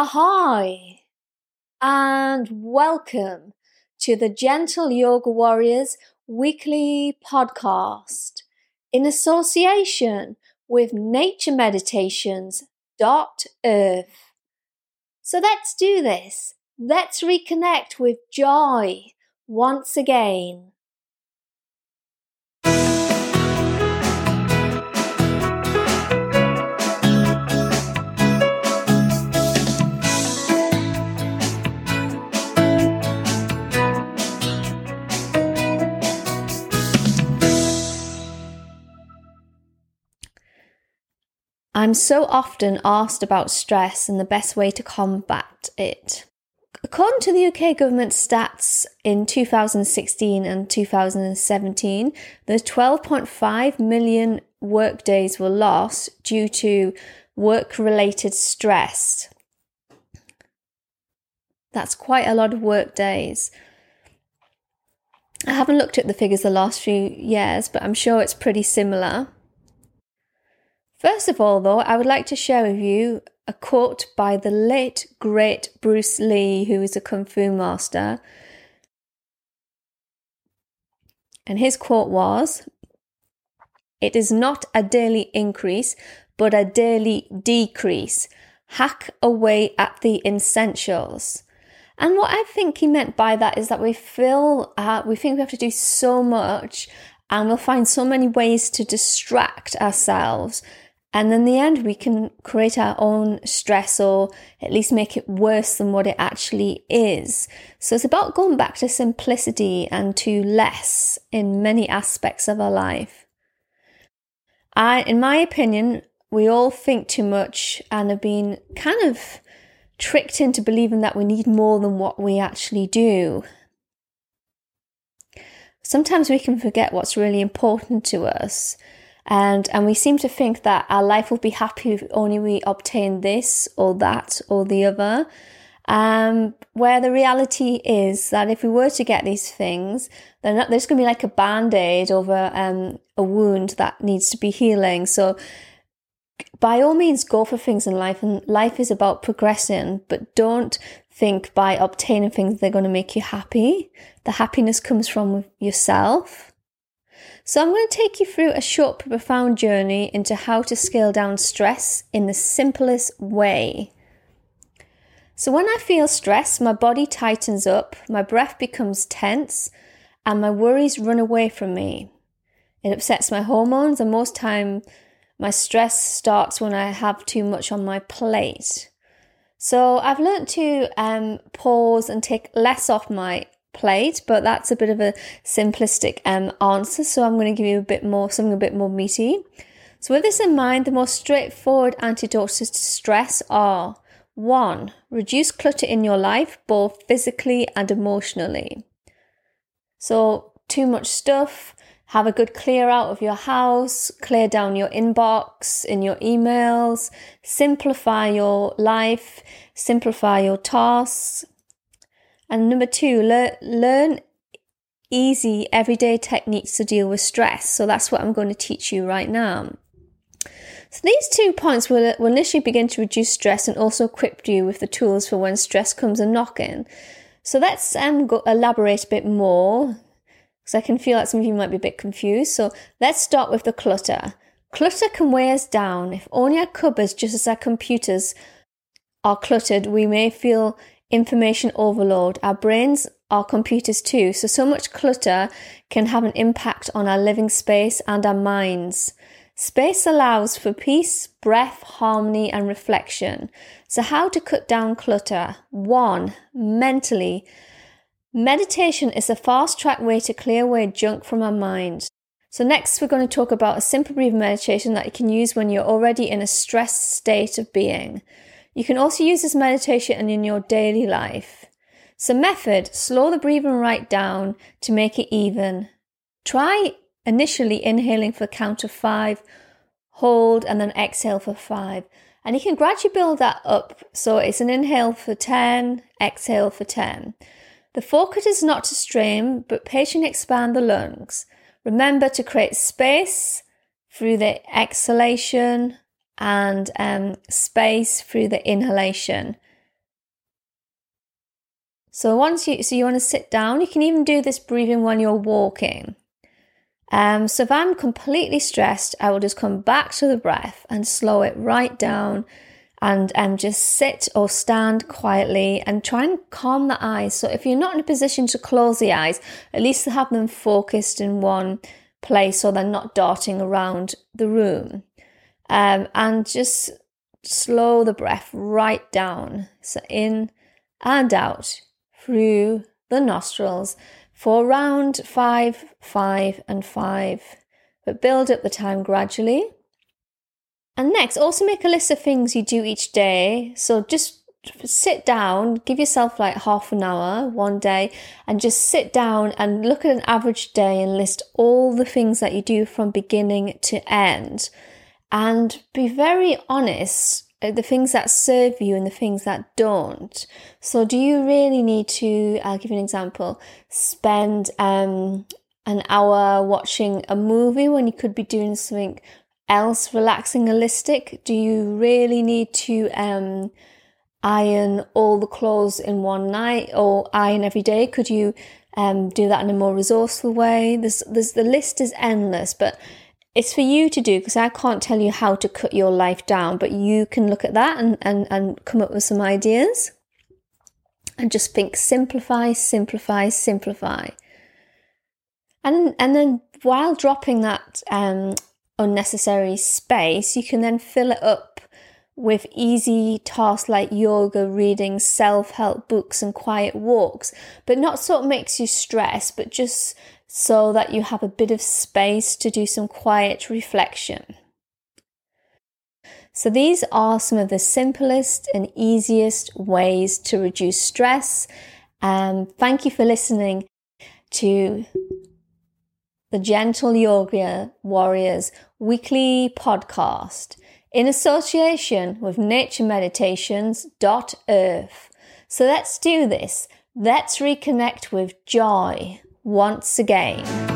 Ahoy! And welcome to the Gentle Yoga Warriors weekly podcast in association with Nature Meditations dot earth. So let's do this. Let's reconnect with joy once again. I'm so often asked about stress and the best way to combat it. According to the UK government stats in 2016 and 2017, the 12.5 million workdays were lost due to work related stress. That's quite a lot of work days. I haven't looked at the figures the last few years, but I'm sure it's pretty similar. First of all, though, I would like to share with you a quote by the late, great Bruce Lee, who is a Kung Fu master. And his quote was It is not a daily increase, but a daily decrease. Hack away at the essentials. And what I think he meant by that is that we feel uh, we think we have to do so much, and we'll find so many ways to distract ourselves and in the end, we can create our own stress or at least make it worse than what it actually is. So it's about going back to simplicity and to less in many aspects of our life. I, in my opinion, we all think too much and have been kind of tricked into believing that we need more than what we actually do. Sometimes we can forget what's really important to us and and we seem to think that our life will be happy if only we obtain this or that or the other um, where the reality is that if we were to get these things, then there's going to be like a band aid over um, a wound that needs to be healing. So, by all means, go for things in life, and life is about progressing, but don't think by obtaining things they're going to make you happy. The happiness comes from yourself. So, I'm going to take you through a short but profound journey into how to scale down stress in the simplest way. So, when I feel stress, my body tightens up, my breath becomes tense, and my worries run away from me. It upsets my hormones, and most time my stress starts when I have too much on my plate. So I've learned to um, pause and take less off my but that's a bit of a simplistic um, answer. So I'm going to give you a bit more, something a bit more meaty. So with this in mind, the more straightforward antidotes to stress are one, reduce clutter in your life, both physically and emotionally. So too much stuff, have a good clear out of your house, clear down your inbox in your emails, simplify your life, simplify your tasks, and number two, learn, easy everyday techniques to deal with stress. So that's what I'm going to teach you right now. So these two points will, will initially begin to reduce stress and also equip you with the tools for when stress comes a knocking. So let's um, go, elaborate a bit more because I can feel like some of you might be a bit confused. So let's start with the clutter. Clutter can weigh us down. If only our cupboards, just as our computers, are cluttered, we may feel information overload. Our brains are computers too, so so much clutter can have an impact on our living space and our minds. Space allows for peace, breath, harmony, and reflection. So, how to cut down clutter? One, mentally. Meditation is a fast track way to clear away junk from our mind. So, next, we're going to talk about a simple breathing meditation that you can use when you're already in a stressed state of being. You can also use this meditation in your daily life. So, method slow the breathing right down to make it even. Try initially inhaling for a count of five, hold, and then exhale for five. And you can gradually build that up. So, it's an inhale for 10, exhale for 10. The focus is not to strain, but patiently expand the lungs. Remember to create space through the exhalation and um, space through the inhalation. So once you so you want to sit down, you can even do this breathing when you're walking. Um, so if I'm completely stressed, I will just come back to the breath and slow it right down and um, just sit or stand quietly and try and calm the eyes. So if you're not in a position to close the eyes, at least have them focused in one place so they're not darting around the room. Um, and just slow the breath right down. So in and out through the nostrils for round five, five, and five. But build up the time gradually. And next, also make a list of things you do each day. So just sit down, give yourself like half an hour one day, and just sit down and look at an average day and list all the things that you do from beginning to end. And be very honest uh, the things that serve you and the things that don't. So, do you really need to? I'll give you an example. Spend um, an hour watching a movie when you could be doing something else relaxing, holistic. Do you really need to um, iron all the clothes in one night or iron every day? Could you um, do that in a more resourceful way? There's, there's the list is endless, but it's for you to do because I can't tell you how to cut your life down, but you can look at that and, and, and come up with some ideas and just think simplify, simplify, simplify. And, and then while dropping that um, unnecessary space, you can then fill it up with easy tasks like yoga, reading, self help books, and quiet walks, but not sort of makes you stress, but just so that you have a bit of space to do some quiet reflection. So, these are some of the simplest and easiest ways to reduce stress. Um, thank you for listening to the Gentle Yoga Warriors weekly podcast in association with naturemeditations.earth. So let's do this. Let's reconnect with joy once again.